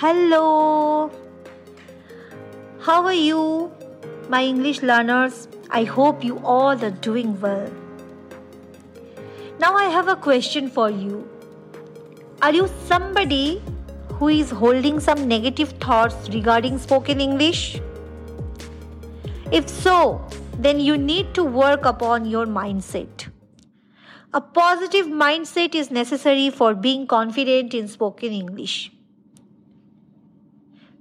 Hello. How are you, my English learners? I hope you all are doing well. Now, I have a question for you. Are you somebody who is holding some negative thoughts regarding spoken English? If so, then you need to work upon your mindset. A positive mindset is necessary for being confident in spoken English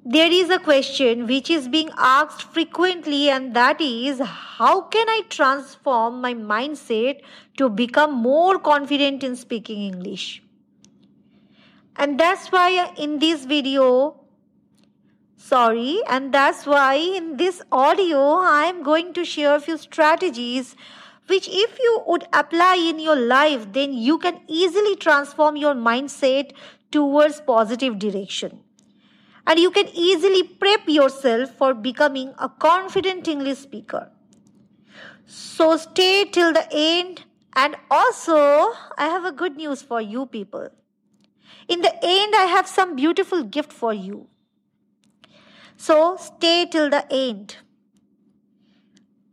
there is a question which is being asked frequently, and that is how can I transform my mindset to become more confident in speaking English? And that's why in this video, sorry, and that's why in this audio, I am going to share a few strategies which, if you would apply in your life, then you can easily transform your mindset towards positive direction and you can easily prep yourself for becoming a confident English speaker. So stay till the end and also I have a good news for you people. In the end I have some beautiful gift for you. So stay till the end.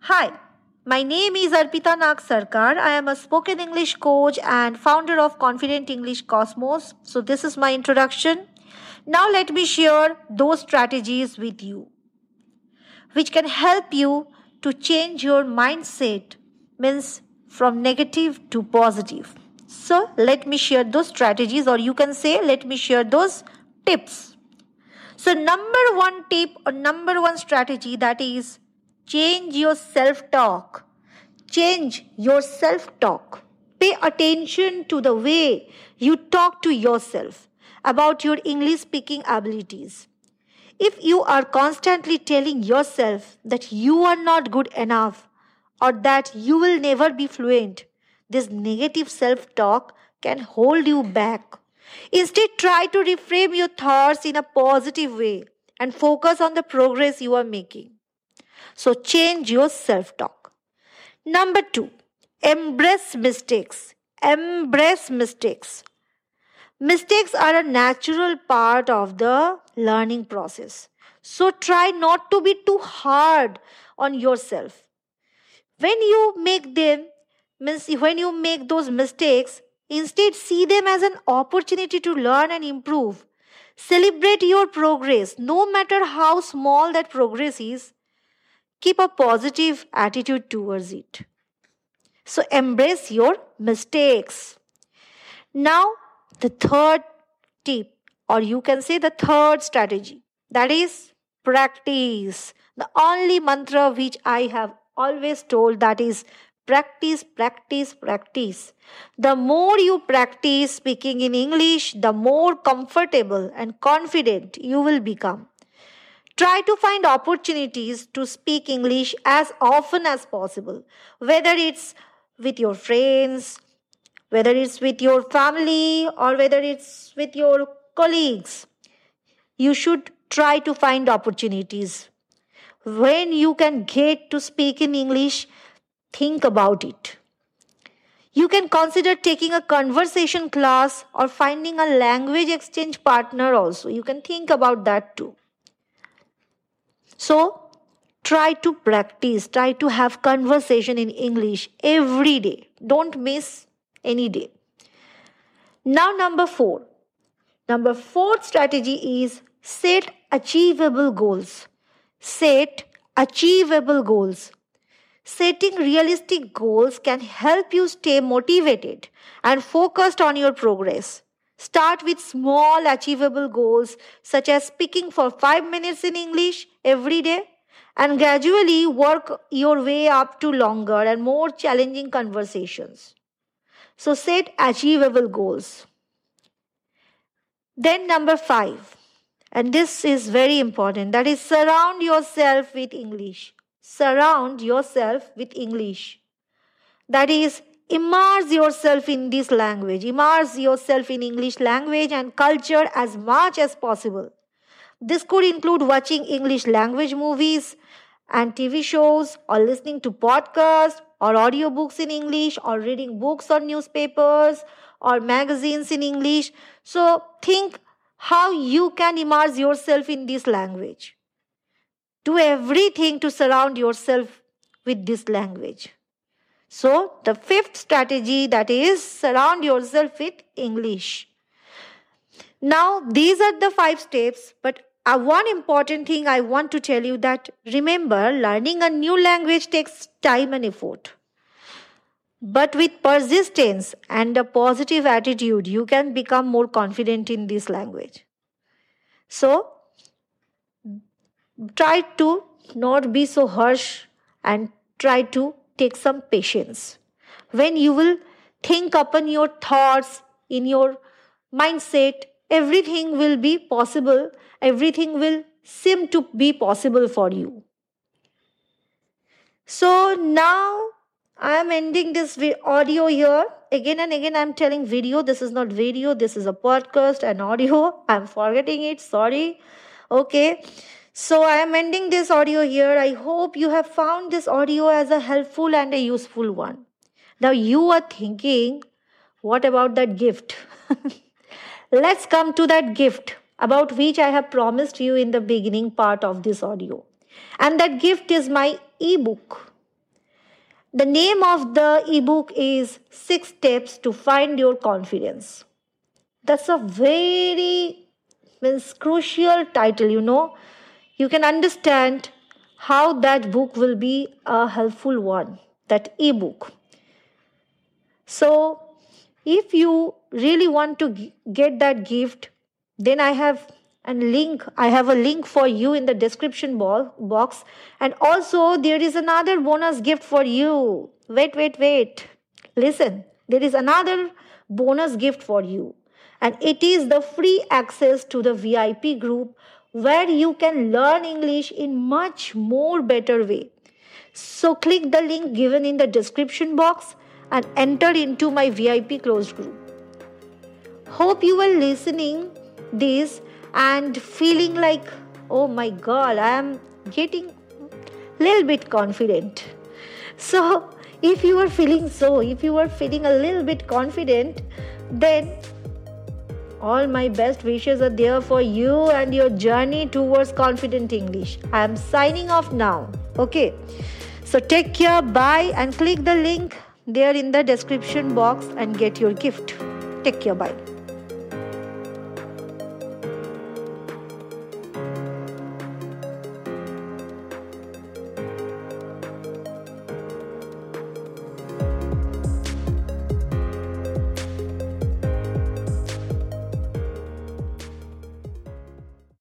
Hi, my name is Arpita Nag Sarkar. I am a spoken English coach and founder of Confident English Cosmos. So this is my introduction. Now, let me share those strategies with you, which can help you to change your mindset, means from negative to positive. So, let me share those strategies, or you can say, let me share those tips. So, number one tip or number one strategy that is change your self talk. Change your self talk. Pay attention to the way you talk to yourself about your English speaking abilities. If you are constantly telling yourself that you are not good enough or that you will never be fluent, this negative self talk can hold you back. Instead, try to reframe your thoughts in a positive way and focus on the progress you are making. So, change your self talk. Number two, embrace mistakes. Embrace mistakes. Mistakes are a natural part of the learning process. So try not to be too hard on yourself. When you make them, when you make those mistakes, instead see them as an opportunity to learn and improve. Celebrate your progress, no matter how small that progress is. Keep a positive attitude towards it. So embrace your mistakes. Now, the third tip, or you can say the third strategy, that is practice. The only mantra which I have always told that is practice, practice, practice. The more you practice speaking in English, the more comfortable and confident you will become. Try to find opportunities to speak English as often as possible, whether it's with your friends, whether it's with your family or whether it's with your colleagues. You should try to find opportunities. When you can get to speak in English, think about it. You can consider taking a conversation class or finding a language exchange partner also. You can think about that too. So, try to practice, try to have conversation in English every day. Don't miss any day. Now, number four. Number four strategy is set achievable goals. Set achievable goals. Setting realistic goals can help you stay motivated and focused on your progress. Start with small achievable goals such as speaking for 5 minutes in English every day and gradually work your way up to longer and more challenging conversations. So set achievable goals. Then, number five, and this is very important that is, surround yourself with English. Surround yourself with English. That is, immerse yourself in this language, immerse yourself in English language and culture as much as possible. This could include watching English language movies and TV shows or listening to podcasts or audiobooks in English or reading books or newspapers or magazines in English. So think how you can immerse yourself in this language. Do everything to surround yourself with this language. So, the fifth strategy that is surround yourself with English. Now, these are the five steps, but uh, one important thing I want to tell you that remember, learning a new language takes time and effort. But with persistence and a positive attitude, you can become more confident in this language. So, try to not be so harsh and try to take some patience. When you will think upon your thoughts, in your mindset, everything will be possible, everything will seem to be possible for you. So now I am ending this audio here. Again and again, I'm telling video. This is not video. This is a podcast and audio. I'm forgetting it. Sorry. Okay. So I am ending this audio here. I hope you have found this audio as a helpful and a useful one. Now you are thinking, what about that gift? Let's come to that gift about which I have promised you in the beginning part of this audio. And that gift is my ebook. The name of the ebook is Six Steps to Find Your Confidence. That's a very means crucial title, you know. You can understand how that book will be a helpful one, that ebook. So, if you really want to get that gift, then I have and link i have a link for you in the description box. And also there is another bonus gift for you. Wait wait wait. Listen there is another bonus gift for you. And it is the free access to the vip group where you can learn english in much more better way. So click the link given in the description box and enter into my vip closed group hope you were listening this and feeling like oh my god i am getting little bit confident. So if you are feeling so if you are feeling a little bit confident then all my best wishes are there for you and your journey towards confident english. I am signing off now. Okay. So take care. Bye. And click the link there in the description box and get your gift. Take care. Bye